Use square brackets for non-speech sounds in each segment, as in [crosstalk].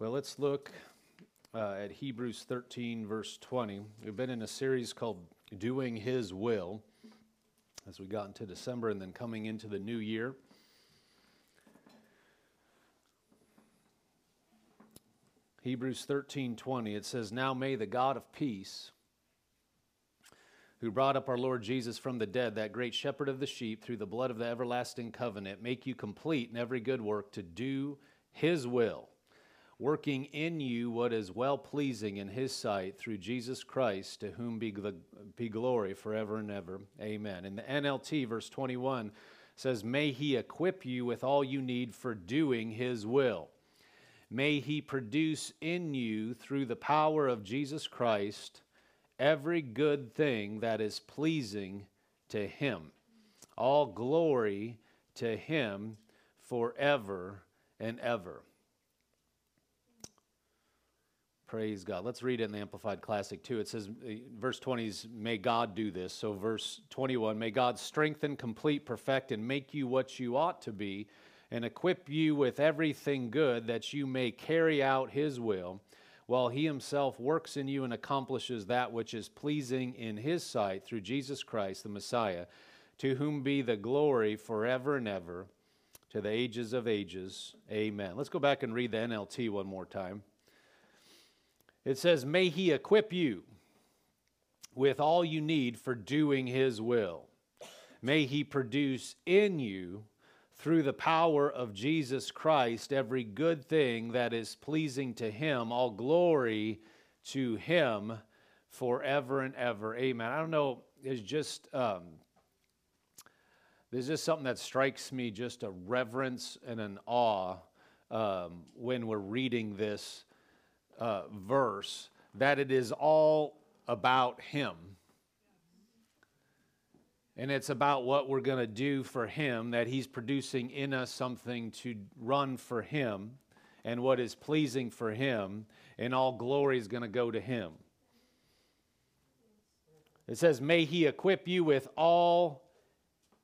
Well, let's look uh, at Hebrews 13, verse 20. We've been in a series called Doing His Will as we got into December and then coming into the new year. Hebrews 13, 20, it says, Now may the God of peace, who brought up our Lord Jesus from the dead, that great shepherd of the sheep, through the blood of the everlasting covenant, make you complete in every good work to do his will working in you what is well pleasing in his sight through Jesus Christ, to whom be, be glory forever and ever. Amen. In the NLT, verse 21 says, May he equip you with all you need for doing his will. May he produce in you, through the power of Jesus Christ, every good thing that is pleasing to him. All glory to him forever and ever. Praise God. Let's read it in the Amplified Classic too. It says, uh, verse 20 is, May God do this. So, verse 21, May God strengthen, complete, perfect, and make you what you ought to be, and equip you with everything good that you may carry out His will, while He Himself works in you and accomplishes that which is pleasing in His sight through Jesus Christ, the Messiah, to whom be the glory forever and ever, to the ages of ages. Amen. Let's go back and read the NLT one more time. It says, May He equip you with all you need for doing His will. May He produce in you, through the power of Jesus Christ, every good thing that is pleasing to Him, all glory to Him forever and ever. Amen. I don't know, it's just. Um, there's just something that strikes me just a reverence and an awe um, when we're reading this uh, verse that it is all about Him. And it's about what we're going to do for Him, that He's producing in us something to run for Him and what is pleasing for Him, and all glory is going to go to Him. It says, May He equip you with all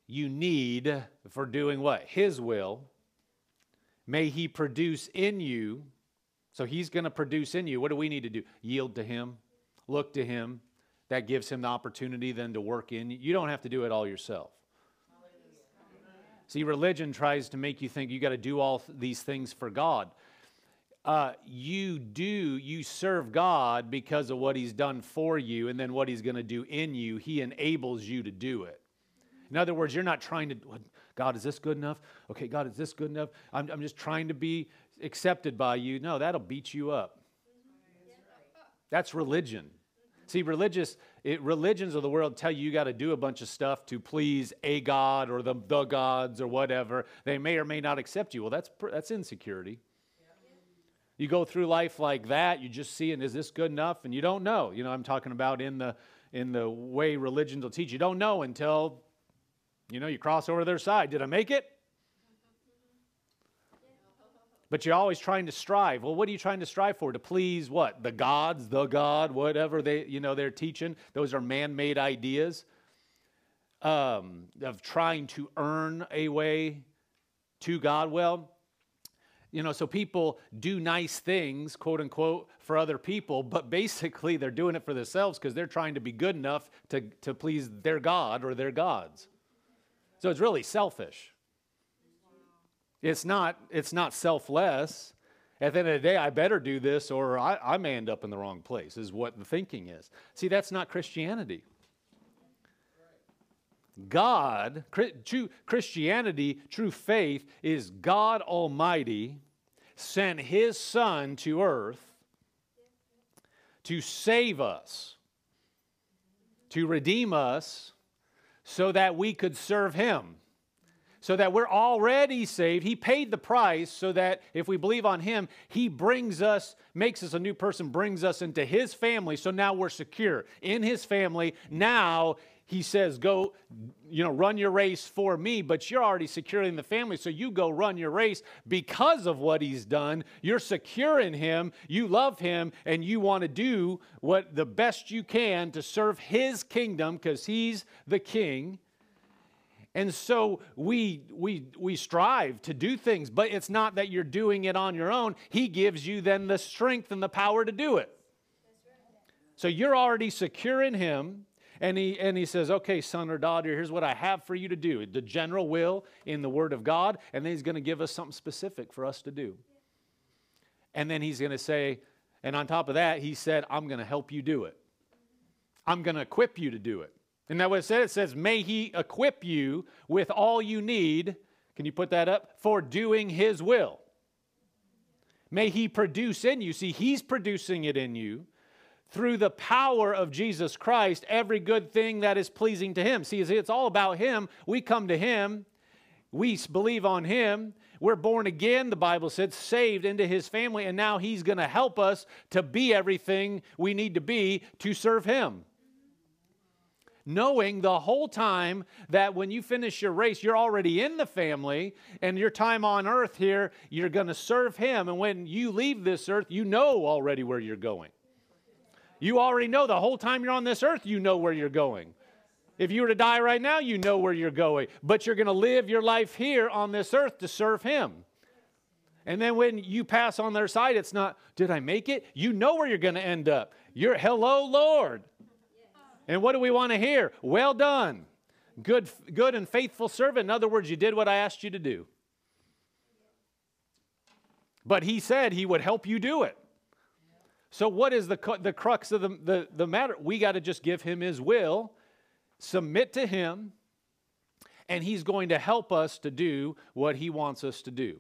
you need for doing what? His will. May He produce in you so he's going to produce in you. What do we need to do? Yield to him, look to him. That gives him the opportunity then to work in you. You don't have to do it all yourself. See, religion tries to make you think you got to do all these things for God. Uh, you do, you serve God because of what He's done for you and then what He's going to do in you. He enables you to do it. In other words, you're not trying to, God, is this good enough? Okay, God, is this good enough? I'm, I'm just trying to be accepted by you. No, that'll beat you up. That's religion. See, religious it, religions of the world tell you you got to do a bunch of stuff to please a god or the, the gods or whatever. They may or may not accept you. Well, that's that's insecurity. You go through life like that, you just see, and is this good enough? And you don't know. You know, I'm talking about in the in the way religions will teach. You don't know until you know you cross over their side. Did I make it? But you're always trying to strive. Well, what are you trying to strive for? To please what? The gods, the God, whatever they, you know, they're teaching. Those are man-made ideas um, of trying to earn a way to God. Well, you know, so people do nice things, quote unquote, for other people, but basically they're doing it for themselves because they're trying to be good enough to, to please their God or their gods. So it's really selfish. It's not, it's not selfless. At the end of the day, I better do this or I, I may end up in the wrong place, is what the thinking is. See, that's not Christianity. God, Christianity, true faith, is God Almighty sent His Son to earth to save us, to redeem us, so that we could serve Him so that we're already saved. He paid the price so that if we believe on Him, He brings us, makes us a new person, brings us into His family. So now we're secure in His family. Now He says, Go, you know, run your race for me, but you're already secure in the family. So you go run your race because of what He's done. You're secure in Him, you love Him, and you want to do what the best you can to serve His kingdom because He's the King And so we, we, we strive to do things, but it's not that you're doing it on your own. He gives you then the strength and the power to do it. So you're already secure in Him. And he, and he says, Okay, son or daughter, here's what I have for you to do the general will in the Word of God. And then he's going to give us something specific for us to do. And then he's going to say, and on top of that, he said, I'm going to help you do it. I'm going to equip you to do it. Isn't that what it says? It says, May He equip you with all you need. Can you put that up? For doing His will. May He produce in you. See, He's producing it in you through the power of Jesus Christ every good thing that is pleasing to Him. See, it's all about Him. We come to Him, we believe on Him. We're born again, the Bible said, saved into His family, and now He's going to help us to be everything we need to be to serve Him knowing the whole time that when you finish your race, you're already in the family, and your time on earth here, you're going to serve Him. And when you leave this earth, you know already where you're going. You already know the whole time you're on this earth, you know where you're going. If you were to die right now, you know where you're going. But you're going to live your life here on this earth to serve Him. And then when you pass on their side, it's not, did I make it? You know where you're going to end up. You're, hello, Lord. And what do we want to hear? Well done. Good, good and faithful servant. In other words, you did what I asked you to do. But he said he would help you do it. So, what is the, the crux of the, the, the matter? We got to just give him his will, submit to him, and he's going to help us to do what he wants us to do.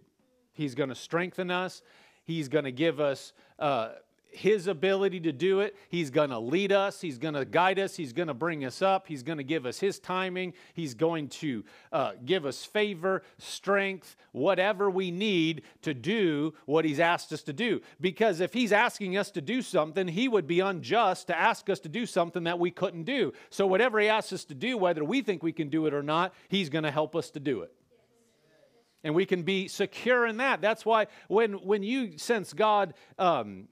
He's going to strengthen us, he's going to give us. Uh, his ability to do it. He's going to lead us. He's going to guide us. He's going to bring us up. He's going to give us His timing. He's going to uh, give us favor, strength, whatever we need to do what He's asked us to do. Because if He's asking us to do something, He would be unjust to ask us to do something that we couldn't do. So, whatever He asks us to do, whether we think we can do it or not, He's going to help us to do it and we can be secure in that. That's why when when you sense God um,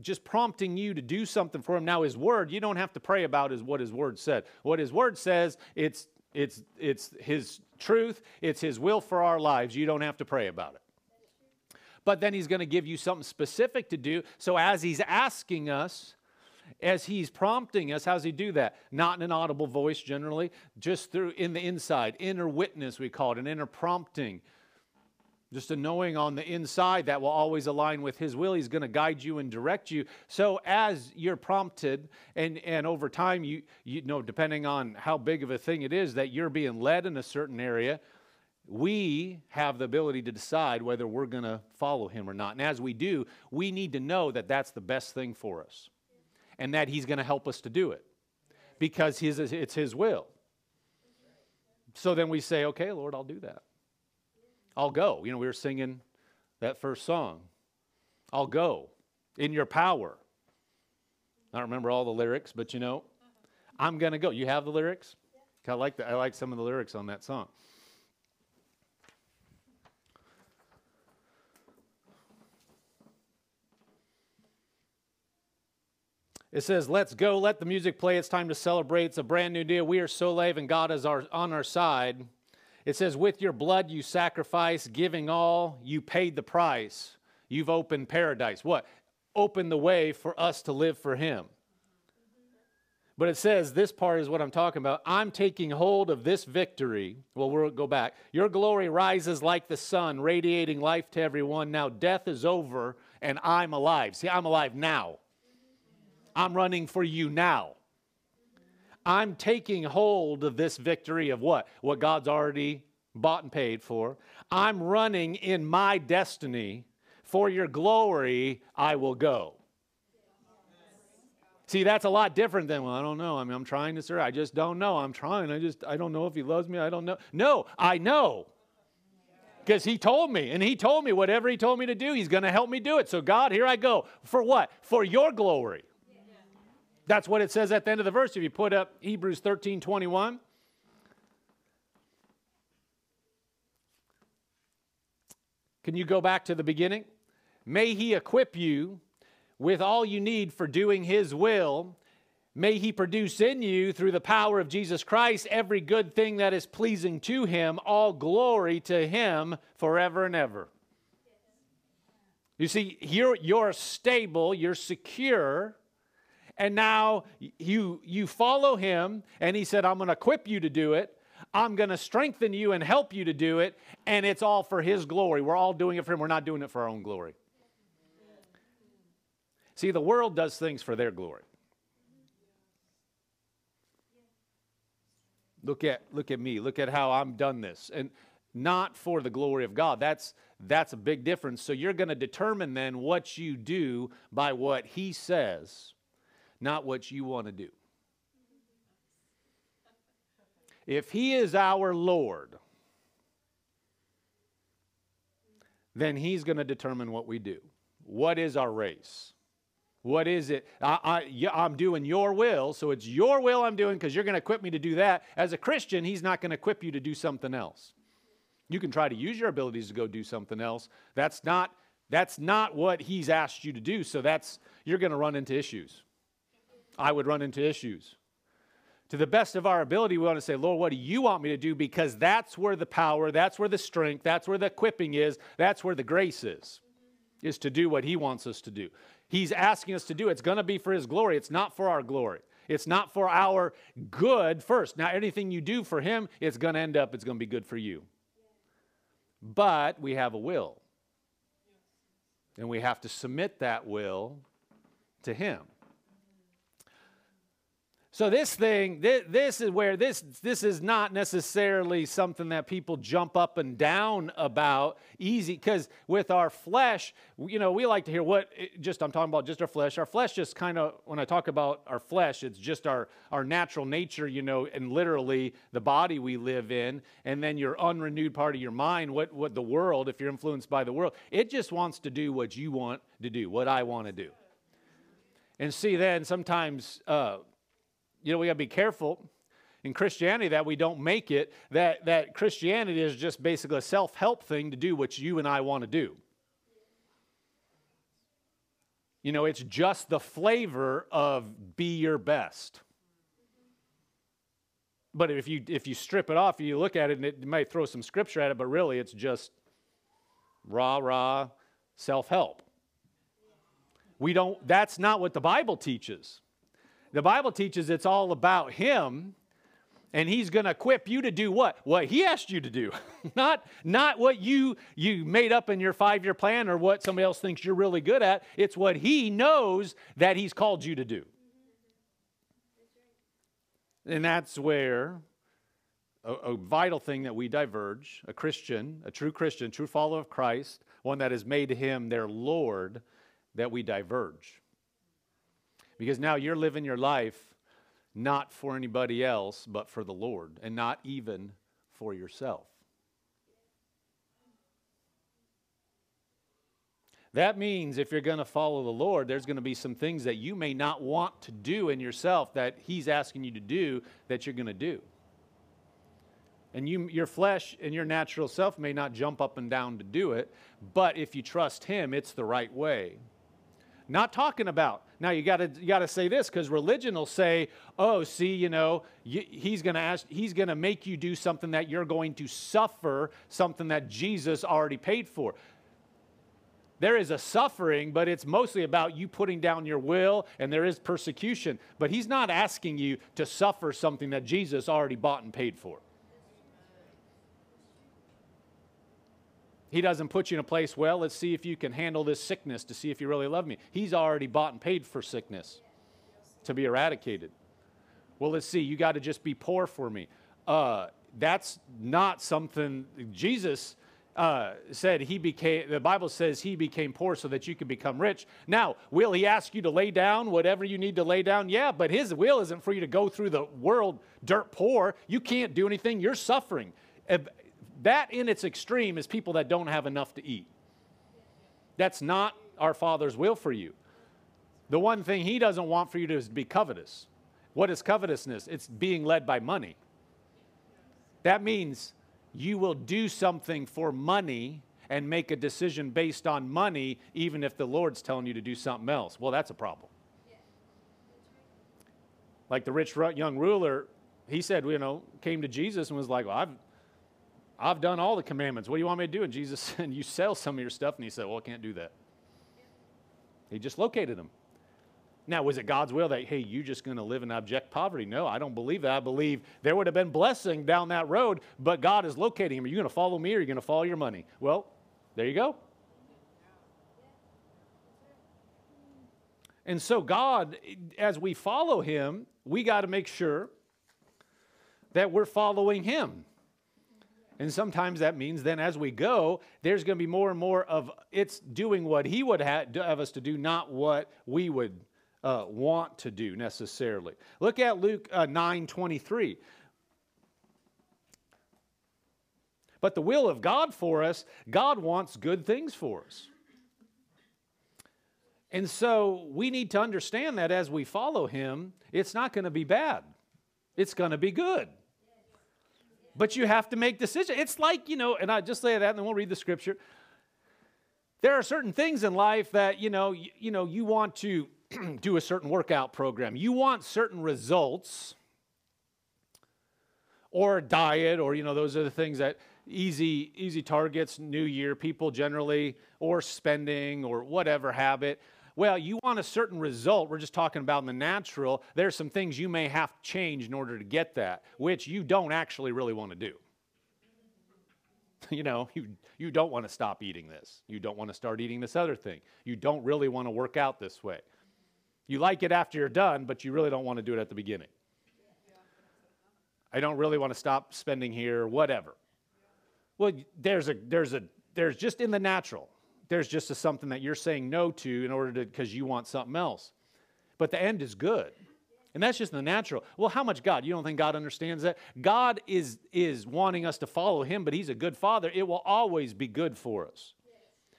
just prompting you to do something for him. Now, his word, you don't have to pray about is what his word said. What his word says, it's it's it's his truth, it's his will for our lives. You don't have to pray about it. But then he's going to give you something specific to do. So as he's asking us, as he's prompting us, how's he do that? Not in an audible voice generally, just through in the inside, inner witness, we call it, an inner prompting just a knowing on the inside that will always align with His will. He's going to guide you and direct you. So as you're prompted, and, and over time, you, you know, depending on how big of a thing it is that you're being led in a certain area, we have the ability to decide whether we're going to follow Him or not. And as we do, we need to know that that's the best thing for us and that He's going to help us to do it because his, it's His will. So then we say, okay, Lord, I'll do that. I'll go. You know, we were singing that first song. I'll go in your power. I don't remember all the lyrics, but you know, I'm going to go. You have the lyrics? I like that. I like some of the lyrics on that song. It says, Let's go, let the music play. It's time to celebrate. It's a brand new day. We are so live, and God is our, on our side. It says, With your blood you sacrifice, giving all, you paid the price. You've opened paradise. What? Open the way for us to live for Him. But it says, this part is what I'm talking about. I'm taking hold of this victory. Well, we'll go back. Your glory rises like the sun, radiating life to everyone. Now death is over and I'm alive. See, I'm alive now. I'm running for you now. I'm taking hold of this victory of what? What God's already bought and paid for. I'm running in my destiny. For your glory, I will go. See, that's a lot different than, well, I don't know. I mean, I'm trying to serve. I just don't know. I'm trying. I just, I don't know if he loves me. I don't know. No, I know. Because he told me, and he told me whatever he told me to do, he's going to help me do it. So, God, here I go. For what? For your glory. That's what it says at the end of the verse. If you put up Hebrews 13 21. Can you go back to the beginning? May he equip you with all you need for doing his will May he produce in you, through the power of Jesus Christ, every good thing that is pleasing to him, all glory to him forever and ever. You see, you're, you're stable, you're secure, and now you, you follow him, and he said, I'm going to equip you to do it. I'm going to strengthen you and help you to do it, and it's all for his glory. We're all doing it for him, we're not doing it for our own glory. See, the world does things for their glory. Look at look at me. Look at how I'm done this. And not for the glory of God. That's that's a big difference. So you're going to determine then what you do by what he says, not what you want to do. If he is our Lord, then he's going to determine what we do. What is our race? What is it? I, am doing your will, so it's your will I'm doing because you're going to equip me to do that. As a Christian, He's not going to equip you to do something else. You can try to use your abilities to go do something else. That's not that's not what He's asked you to do. So that's you're going to run into issues. I would run into issues. To the best of our ability, we want to say, Lord, what do you want me to do? Because that's where the power, that's where the strength, that's where the equipping is, that's where the grace is, is to do what He wants us to do. He's asking us to do. It's going to be for His glory. It's not for our glory. It's not for our good first. Now, anything you do for Him, it's going to end up, it's going to be good for you. But we have a will. And we have to submit that will to Him. So this thing, this, this, is where this this is not necessarily something that people jump up and down about easy because with our flesh, you know, we like to hear what just I'm talking about just our flesh. Our flesh just kind of when I talk about our flesh, it's just our our natural nature, you know, and literally the body we live in, and then your unrenewed part of your mind, what what the world, if you're influenced by the world, it just wants to do what you want to do, what I want to do. And see, then sometimes uh, you know, we got to be careful in Christianity that we don't make it that, that Christianity is just basically a self help thing to do what you and I want to do. You know, it's just the flavor of be your best. But if you if you strip it off, you look at it and it might throw some scripture at it, but really it's just rah rah self help. We don't that's not what the Bible teaches. The Bible teaches it's all about Him, and He's going to equip you to do what? What He asked you to do, [laughs] not not what you you made up in your five year plan or what somebody else thinks you're really good at. It's what He knows that He's called you to do, and that's where. A, a vital thing that we diverge, a Christian, a true Christian, true follower of Christ, one that has made him their Lord, that we diverge. Because now you're living your life not for anybody else, but for the Lord, and not even for yourself. That means if you're going to follow the Lord, there's going to be some things that you may not want to do in yourself that He's asking you to do that you're going to do. And you, your flesh and your natural self may not jump up and down to do it, but if you trust Him, it's the right way. Not talking about. Now you got to you got to say this because religion will say, "Oh, see, you know, he's going to ask he's going to make you do something that you're going to suffer, something that Jesus already paid for." There is a suffering, but it's mostly about you putting down your will, and there is persecution. But he's not asking you to suffer something that Jesus already bought and paid for. He doesn't put you in a place, well, let's see if you can handle this sickness to see if you really love me. He's already bought and paid for sickness to be eradicated. Well, let's see, you got to just be poor for me. Uh, that's not something Jesus uh, said he became, the Bible says he became poor so that you could become rich. Now, will he ask you to lay down whatever you need to lay down? Yeah, but his will isn't for you to go through the world dirt poor. You can't do anything, you're suffering. That in its extreme is people that don't have enough to eat. That's not our Father's will for you. The one thing He doesn't want for you is to be covetous. What is covetousness? It's being led by money. That means you will do something for money and make a decision based on money, even if the Lord's telling you to do something else. Well, that's a problem. Like the rich young ruler, he said, you know, came to Jesus and was like, well, I've, I've done all the commandments. What do you want me to do? And Jesus [laughs] said, you sell some of your stuff. And he said, well, I can't do that. He just located him. Now, was it God's will that, hey, you're just going to live in abject poverty? No, I don't believe that. I believe there would have been blessing down that road, but God is locating him. Are you going to follow me or are you going to follow your money? Well, there you go. And so, God, as we follow him, we got to make sure that we're following him. And sometimes that means then as we go, there's going to be more and more of it's doing what he would have us to do, not what we would uh, want to do necessarily. Look at Luke uh, 9 23. But the will of God for us, God wants good things for us. And so we need to understand that as we follow Him, it's not going to be bad, it's going to be good. But you have to make decisions. It's like, you know, and I just say that and then we'll read the scripture. There are certain things in life that, you know, you, you know, you want to [clears throat] do a certain workout program. You want certain results or diet or you know those are the things that easy easy targets new year people generally or spending or whatever habit well you want a certain result we're just talking about in the natural there's some things you may have to change in order to get that which you don't actually really want to do [laughs] you know you, you don't want to stop eating this you don't want to start eating this other thing you don't really want to work out this way you like it after you're done, but you really don't want to do it at the beginning. I don't really want to stop spending here, whatever. Well, there's a there's a there's just in the natural. There's just a something that you're saying no to in order to because you want something else. But the end is good. And that's just the natural. Well, how much God? You don't think God understands that? God is is wanting us to follow him, but he's a good father. It will always be good for us.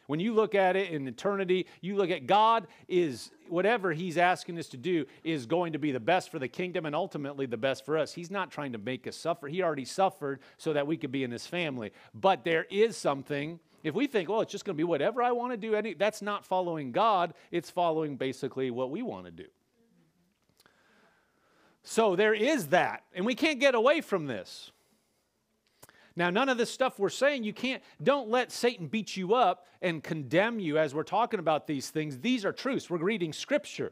When you look at it in eternity, you look at God is whatever He's asking us to do is going to be the best for the kingdom and ultimately the best for us. He's not trying to make us suffer. He already suffered so that we could be in His family. But there is something. If we think, well, it's just going to be whatever I want to do, any, that's not following God. It's following basically what we want to do. So there is that, and we can't get away from this. Now, none of this stuff we're saying, you can't, don't let Satan beat you up and condemn you as we're talking about these things. These are truths. We're reading scripture.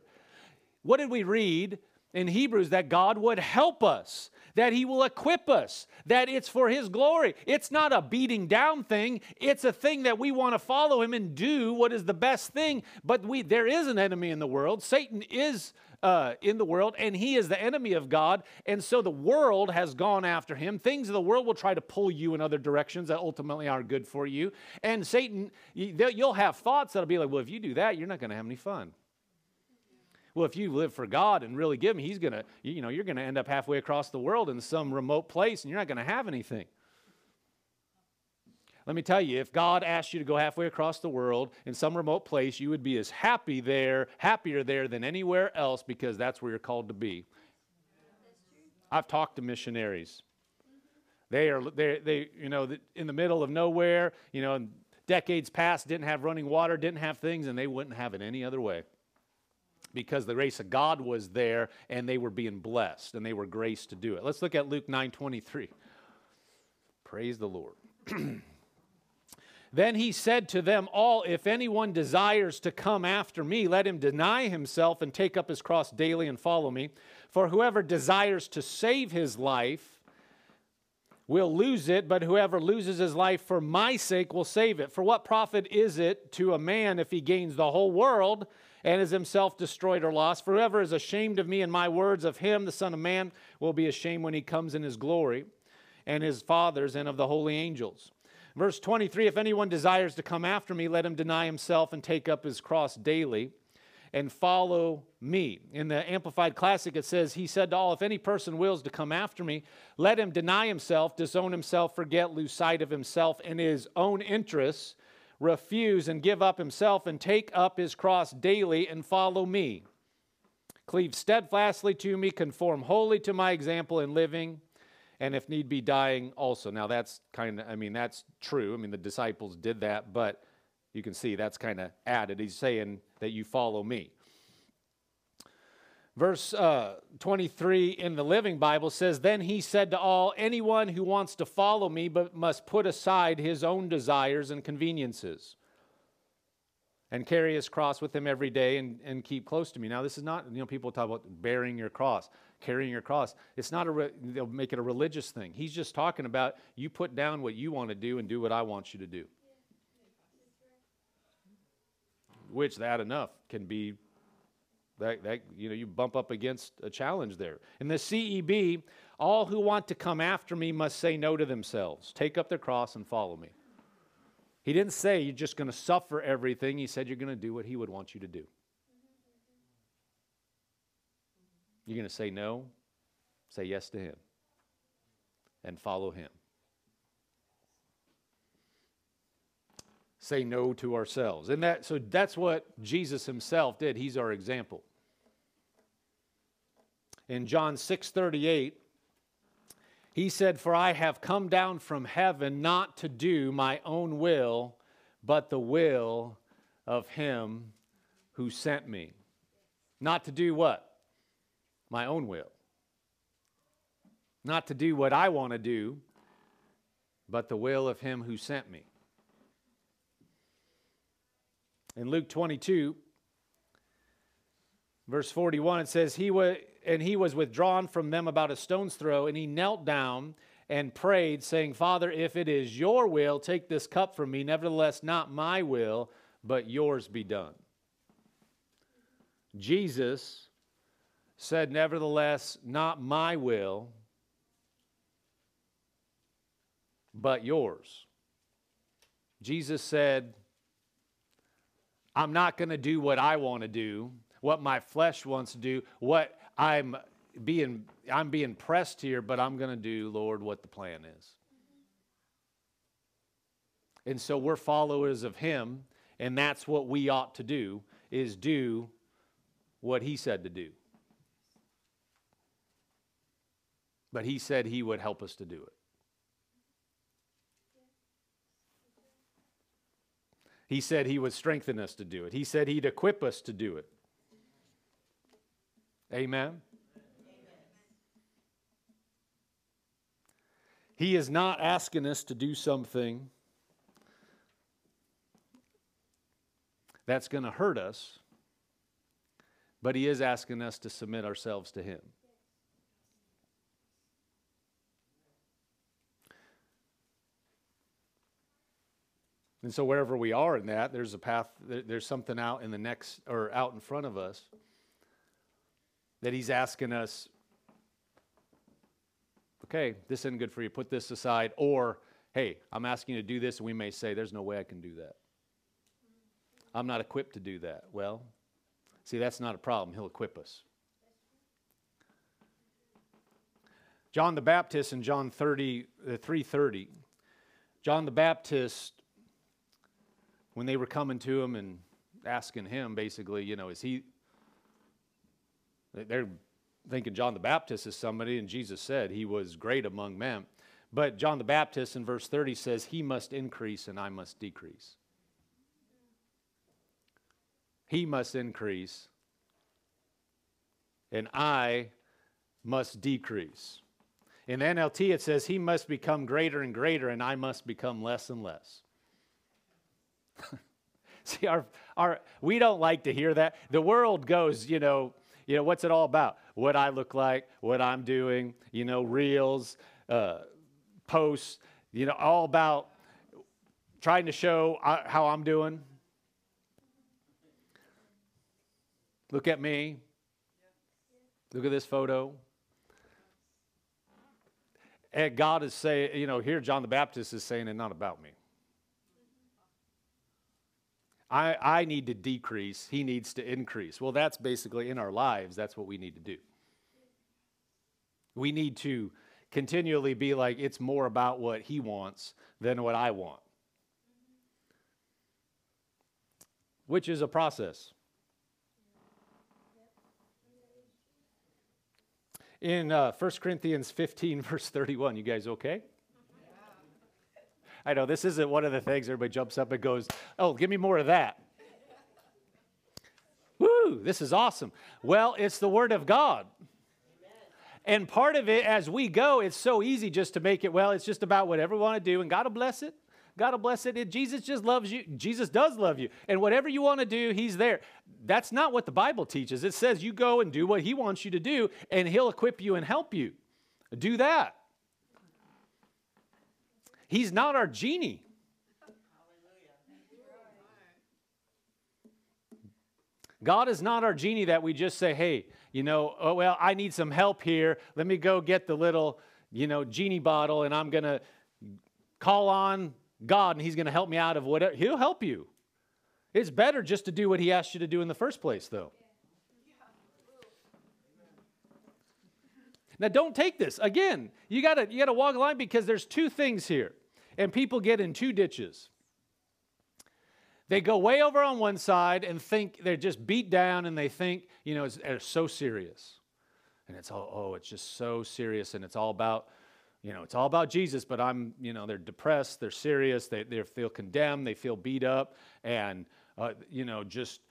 What did we read in Hebrews? That God would help us, that He will equip us, that it's for His glory. It's not a beating down thing, it's a thing that we want to follow Him and do what is the best thing. But we, there is an enemy in the world. Satan is uh, in the world, and he is the enemy of God. And so the world has gone after him. Things of the world will try to pull you in other directions that ultimately aren't good for you. And Satan, you'll have thoughts that'll be like, well, if you do that, you're not going to have any fun. Well, if you live for God and really give Him, He's going to, you know, you're going to end up halfway across the world in some remote place and you're not going to have anything. Let me tell you, if God asked you to go halfway across the world in some remote place, you would be as happy there, happier there than anywhere else because that's where you're called to be. I've talked to missionaries. They are they they you know in the middle of nowhere, you know, decades past didn't have running water, didn't have things and they wouldn't have it any other way. Because the grace of God was there and they were being blessed and they were graced to do it. Let's look at Luke 9:23. Praise the Lord. [clears throat] Then he said to them all, If anyone desires to come after me, let him deny himself and take up his cross daily and follow me. For whoever desires to save his life will lose it, but whoever loses his life for my sake will save it. For what profit is it to a man if he gains the whole world and is himself destroyed or lost? For whoever is ashamed of me and my words of him, the Son of Man, will be ashamed when he comes in his glory and his Father's and of the holy angels. Verse 23 If anyone desires to come after me, let him deny himself and take up his cross daily and follow me. In the Amplified Classic, it says, He said to all, If any person wills to come after me, let him deny himself, disown himself, forget, lose sight of himself and his own interests, refuse and give up himself, and take up his cross daily and follow me. Cleave steadfastly to me, conform wholly to my example in living and if need be, dying also. Now, that's kind of, I mean, that's true. I mean, the disciples did that, but you can see that's kind of added. He's saying that you follow me. Verse uh, 23 in the Living Bible says, Then he said to all, Anyone who wants to follow me but must put aside his own desires and conveniences and carry his cross with him every day and, and keep close to me. Now, this is not, you know, people talk about bearing your cross, carrying your cross. It's not a, re- they'll make it a religious thing. He's just talking about you put down what you want to do and do what I want you to do. Which that enough can be that, that you know you bump up against a challenge there. In the CEB, all who want to come after me must say no to themselves, take up their cross and follow me. He didn't say you're just going to suffer everything. He said you're going to do what he would want you to do. You're going to say no, say yes to him, and follow him. Say no to ourselves. And that so that's what Jesus himself did. He's our example in John 6:38 he said for I have come down from heaven not to do my own will but the will of him who sent me. Not to do what? My own will. Not to do what I want to do but the will of him who sent me. In Luke 22 verse 41 it says he was and he was withdrawn from them about a stone's throw, and he knelt down and prayed, saying, Father, if it is your will, take this cup from me. Nevertheless, not my will, but yours be done. Jesus said, Nevertheless, not my will, but yours. Jesus said, I'm not going to do what I want to do, what my flesh wants to do, what I'm being I'm being pressed here, but I'm going to do, Lord, what the plan is. And so we're followers of him, and that's what we ought to do is do what he said to do. But he said he would help us to do it. He said he would strengthen us to do it. He said he'd equip us to do it. Amen? He is not asking us to do something that's going to hurt us, but He is asking us to submit ourselves to Him. And so, wherever we are in that, there's a path, there's something out in the next, or out in front of us that he's asking us, okay, this isn't good for you, put this aside, or, hey, I'm asking you to do this, and we may say, there's no way I can do that. I'm not equipped to do that. Well, see, that's not a problem. He'll equip us. John the Baptist in John 30, uh, 330, John the Baptist, when they were coming to him and asking him, basically, you know, is he they're thinking John the Baptist is somebody, and Jesus said he was great among men. But John the Baptist in verse 30 says, He must increase and I must decrease. He must increase and I must decrease. In NLT, it says, He must become greater and greater and I must become less and less. [laughs] See, our, our, we don't like to hear that. The world goes, you know, you know, what's it all about? What I look like, what I'm doing, you know, reels, uh, posts, you know, all about trying to show uh, how I'm doing. Look at me. Look at this photo. And God is saying, you know, here John the Baptist is saying it's not about me. I, I need to decrease, he needs to increase. Well, that's basically in our lives, that's what we need to do. We need to continually be like, it's more about what he wants than what I want, which is a process. In uh, 1 Corinthians 15, [laughs] verse 31, you guys okay? I know this isn't one of the things everybody jumps up and goes, oh, give me more of that. Woo! This is awesome. Well, it's the Word of God. And part of it, as we go, it's so easy just to make it, well, it's just about whatever we want to do, and God will bless it. God will bless it. Jesus just loves you. Jesus does love you. And whatever you want to do, He's there. That's not what the Bible teaches. It says you go and do what He wants you to do, and He'll equip you and help you. Do that. He's not our genie. God is not our genie that we just say, hey, you know, oh, well, I need some help here. Let me go get the little, you know, genie bottle and I'm going to call on God and He's going to help me out of whatever. He'll help you. It's better just to do what He asked you to do in the first place, though. Now, don't take this. Again, you got to you got to walk a line because there's two things here, and people get in two ditches. They go way over on one side and think they're just beat down and they think, you know, it's, it's so serious. And it's all, oh, it's just so serious and it's all about, you know, it's all about Jesus, but I'm, you know, they're depressed, they're serious, they, they feel condemned, they feel beat up, and, uh, you know, just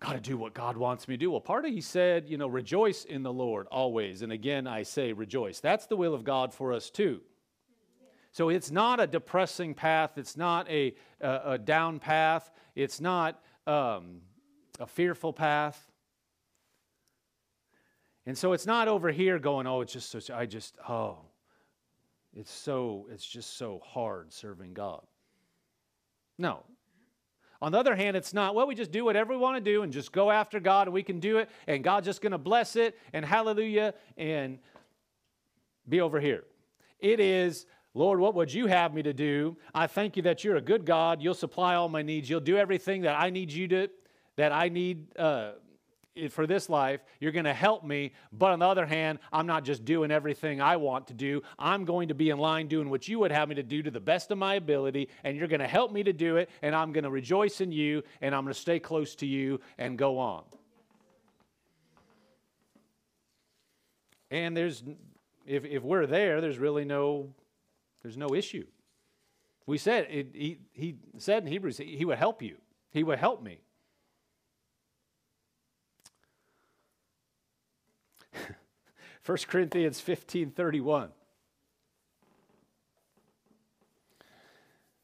got to do what God wants me to do. Well, part of he said, you know, rejoice in the Lord always. And again, I say rejoice. That's the will of God for us too. So it's not a depressing path. It's not a, a, a down path. It's not um, a fearful path. And so it's not over here going, oh, it's just so, I just, oh, it's so, it's just so hard serving God. No. On the other hand, it's not, well, we just do whatever we want to do and just go after God and we can do it and God's just going to bless it and hallelujah and be over here. It is, Lord, what would you have me to do? I thank you that you're a good God. You'll supply all my needs. You'll do everything that I need you to, that I need uh, for this life. You're going to help me. But on the other hand, I'm not just doing everything I want to do. I'm going to be in line doing what you would have me to do to the best of my ability. And you're going to help me to do it. And I'm going to rejoice in you. And I'm going to stay close to you and go on. And there's, if, if we're there, there's really no there's no issue. We said, it, he, he said in Hebrews, he, he would help you. He would help me. [laughs] 1 Corinthians 15 31.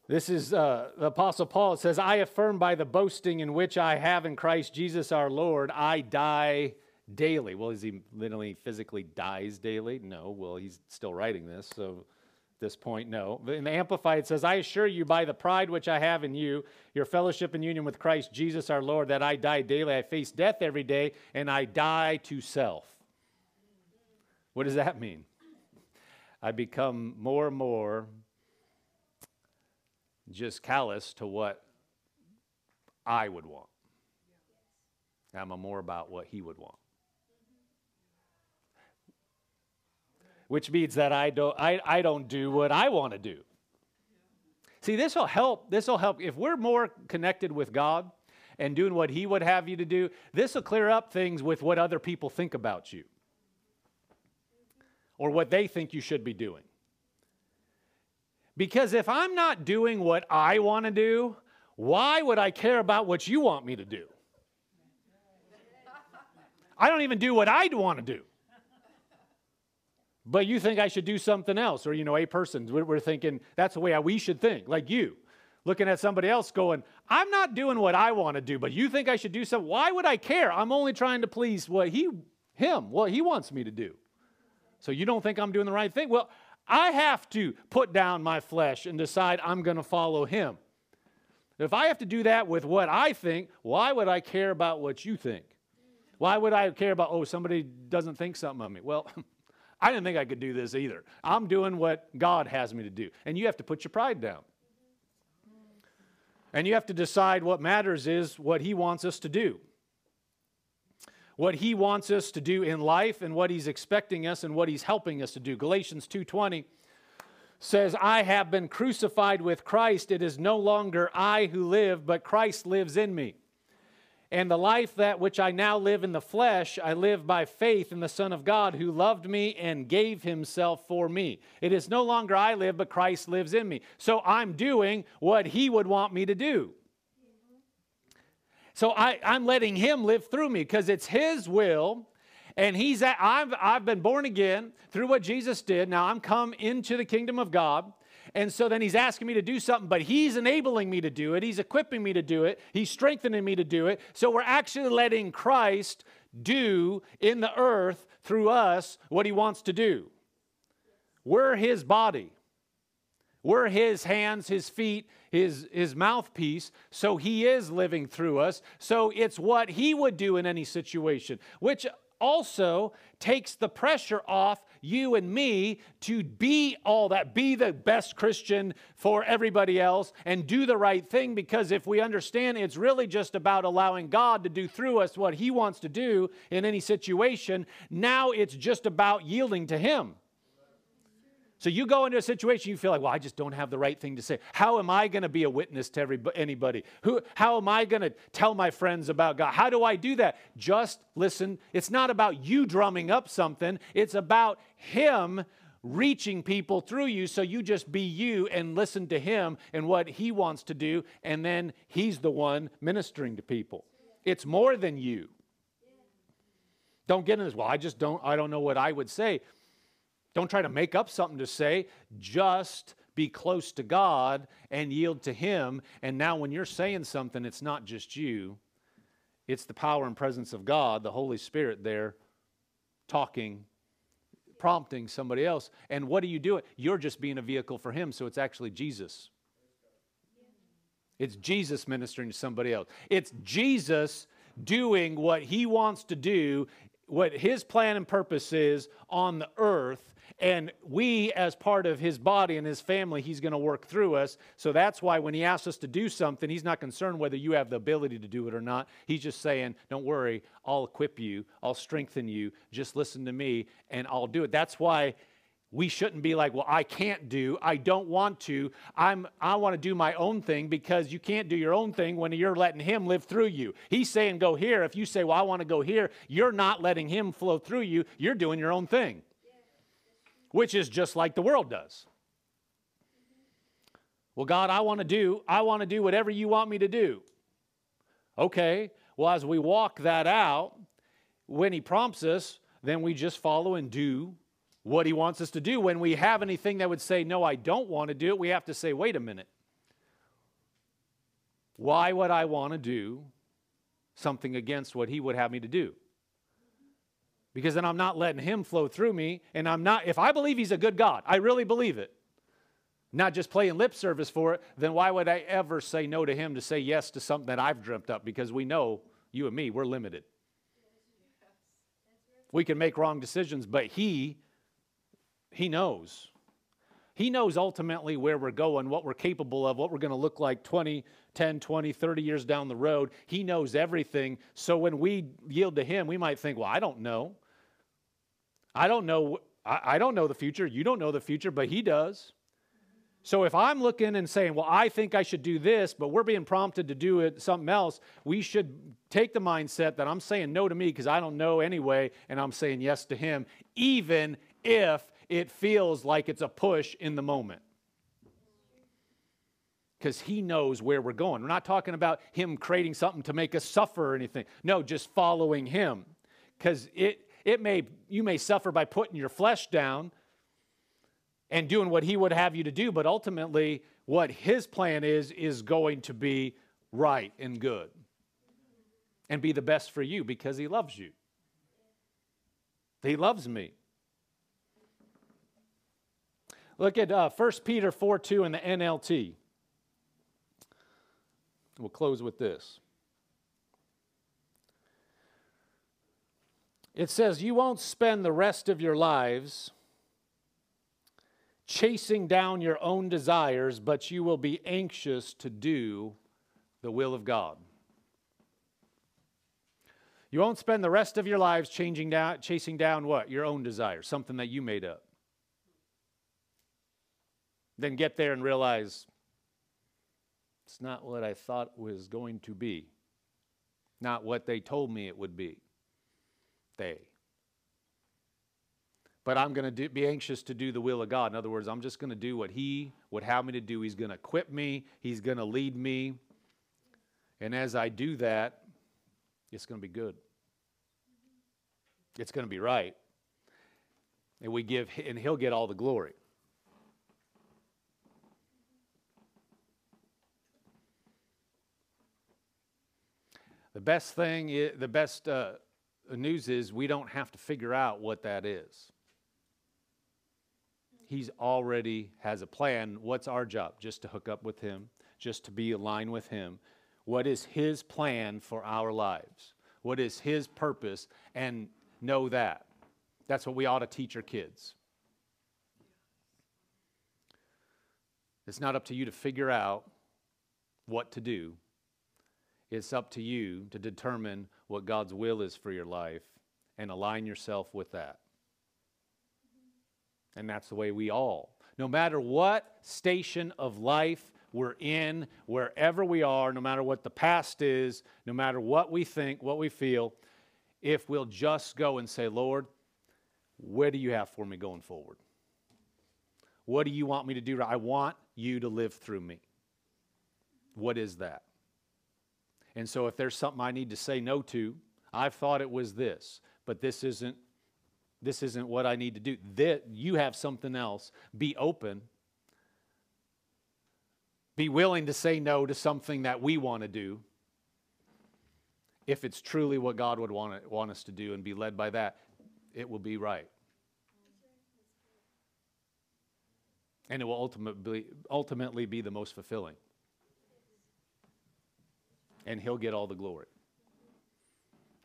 This is uh, the Apostle Paul. It says, I affirm by the boasting in which I have in Christ Jesus our Lord, I die daily. Well, is he literally physically dies daily? No. Well, he's still writing this, so this point, no. In the Amplified, it says, I assure you by the pride which I have in you, your fellowship and union with Christ Jesus our Lord, that I die daily. I face death every day, and I die to self. What does that mean? I become more and more just callous to what I would want. I'm a more about what he would want. Which means that I don't, I, I don't do what I want to do. See, this will help. This will help. If we're more connected with God and doing what He would have you to do, this will clear up things with what other people think about you or what they think you should be doing. Because if I'm not doing what I want to do, why would I care about what you want me to do? I don't even do what I'd want to do but you think I should do something else. Or, you know, a person, we're thinking that's the way we should think, like you. Looking at somebody else going, I'm not doing what I want to do, but you think I should do something. Why would I care? I'm only trying to please what he, him, what he wants me to do. So you don't think I'm doing the right thing? Well, I have to put down my flesh and decide I'm going to follow him. If I have to do that with what I think, why would I care about what you think? Why would I care about, oh, somebody doesn't think something of me? Well, [laughs] I didn't think I could do this either. I'm doing what God has me to do. And you have to put your pride down. And you have to decide what matters is what He wants us to do. What He wants us to do in life and what He's expecting us and what He's helping us to do. Galatians 2:20 says, I have been crucified with Christ. It is no longer I who live, but Christ lives in me. And the life that which I now live in the flesh, I live by faith in the Son of God who loved me and gave himself for me. It is no longer I live, but Christ lives in me. So I'm doing what he would want me to do. So I, I'm letting Him live through me because it's His will. And he's at, I've, I've been born again through what Jesus did. Now I'm come into the kingdom of God. And so then he's asking me to do something, but he's enabling me to do it. He's equipping me to do it. He's strengthening me to do it. So we're actually letting Christ do in the earth through us what he wants to do. We're his body. We're his hands, his feet, his, his mouthpiece. So he is living through us. So it's what he would do in any situation, which also takes the pressure off you and me to be all that, be the best Christian for everybody else and do the right thing. Because if we understand it's really just about allowing God to do through us what He wants to do in any situation, now it's just about yielding to Him. So you go into a situation you feel like, well, I just don't have the right thing to say. How am I going to be a witness to anybody? Who, how am I going to tell my friends about God? How do I do that? Just listen. It's not about you drumming up something. It's about Him reaching people through you. So you just be you and listen to Him and what He wants to do, and then He's the one ministering to people. It's more than you. Don't get in this. Well, I just don't. I don't know what I would say. Don't try to make up something to say. Just be close to God and yield to Him. And now, when you're saying something, it's not just you, it's the power and presence of God, the Holy Spirit there talking, prompting somebody else. And what are you doing? You're just being a vehicle for Him, so it's actually Jesus. It's Jesus ministering to somebody else. It's Jesus doing what He wants to do, what His plan and purpose is on the earth and we, as part of his body and his family, he's going to work through us. So that's why when he asks us to do something, he's not concerned whether you have the ability to do it or not. He's just saying, Don't worry, I'll equip you, I'll strengthen you. Just listen to me, and I'll do it. That's why we shouldn't be like well i can't do i don't want to i'm i want to do my own thing because you can't do your own thing when you're letting him live through you he's saying go here if you say well i want to go here you're not letting him flow through you you're doing your own thing which is just like the world does. Well, God, I want to do, I want to do whatever you want me to do. Okay, well, as we walk that out, when He prompts us, then we just follow and do what He wants us to do. When we have anything that would say, no, I don't want to do it, we have to say, wait a minute. Why would I want to do something against what He would have me to do? Because then I'm not letting Him flow through me. And I'm not, if I believe He's a good God, I really believe it, not just playing lip service for it, then why would I ever say no to Him to say yes to something that I've dreamt up? Because we know, you and me, we're limited. We can make wrong decisions, but He, He knows. He knows ultimately where we're going, what we're capable of, what we're going to look like 20, 10, 20, 30 years down the road. He knows everything. So when we yield to Him, we might think, well, I don't know. I don't know. I, don't know the future. You don't know the future, but He does. So if I'm looking and saying, well, I think I should do this, but we're being prompted to do it something else, we should take the mindset that I'm saying no to me because I don't know anyway, and I'm saying yes to him, even if it feels like it's a push in the moment. Because he knows where we're going. We're not talking about him creating something to make us suffer or anything. No, just following him. Because it, it may, you may suffer by putting your flesh down and doing what he would have you to do, but ultimately, what his plan is, is going to be right and good and be the best for you because he loves you. He loves me. Look at uh, 1 Peter 4 2 in the NLT. We'll close with this. It says, You won't spend the rest of your lives chasing down your own desires, but you will be anxious to do the will of God. You won't spend the rest of your lives changing down, chasing down what? Your own desires, something that you made up then get there and realize it's not what I thought was going to be, not what they told me it would be. But I'm going to be anxious to do the will of God. In other words, I'm just going to do what He would have me to do. He's going to equip me, He's going to lead me. And as I do that, it's going to be good. It's going to be right. And we give and he'll get all the glory. The best thing, the best uh, news is we don't have to figure out what that is. He's already has a plan. What's our job? Just to hook up with Him, just to be aligned with Him. What is His plan for our lives? What is His purpose? And know that. That's what we ought to teach our kids. It's not up to you to figure out what to do. It's up to you to determine what God's will is for your life and align yourself with that. And that's the way we all, no matter what station of life we're in, wherever we are, no matter what the past is, no matter what we think, what we feel, if we'll just go and say, Lord, what do you have for me going forward? What do you want me to do? I want you to live through me. What is that? And so if there's something I need to say no to, I've thought it was this, but this isn't this isn't what I need to do. That you have something else. Be open. Be willing to say no to something that we want to do. If it's truly what God would want, want us to do and be led by that, it will be right. And it will ultimately, ultimately be the most fulfilling and he'll get all the glory.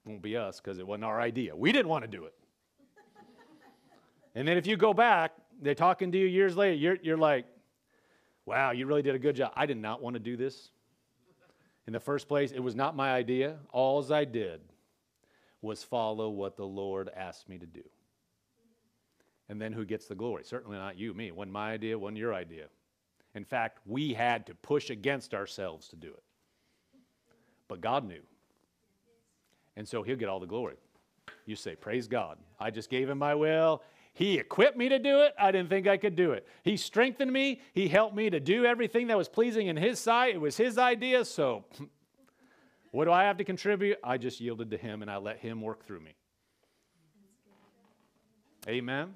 Won't be us because it wasn't our idea. We didn't want to do it. [laughs] and then if you go back, they're talking to you years later, you're, you're like, wow, you really did a good job. I did not want to do this. In the first place, it was not my idea. All I did was follow what the Lord asked me to do. And then who gets the glory? Certainly not you, me. Wasn't my idea, wasn't your idea. In fact, we had to push against ourselves to do it. But God knew. And so he'll get all the glory. You say, Praise God. I just gave him my will. He equipped me to do it. I didn't think I could do it. He strengthened me. He helped me to do everything that was pleasing in His sight. It was His idea. So, [laughs] what do I have to contribute? I just yielded to Him and I let Him work through me. Amen.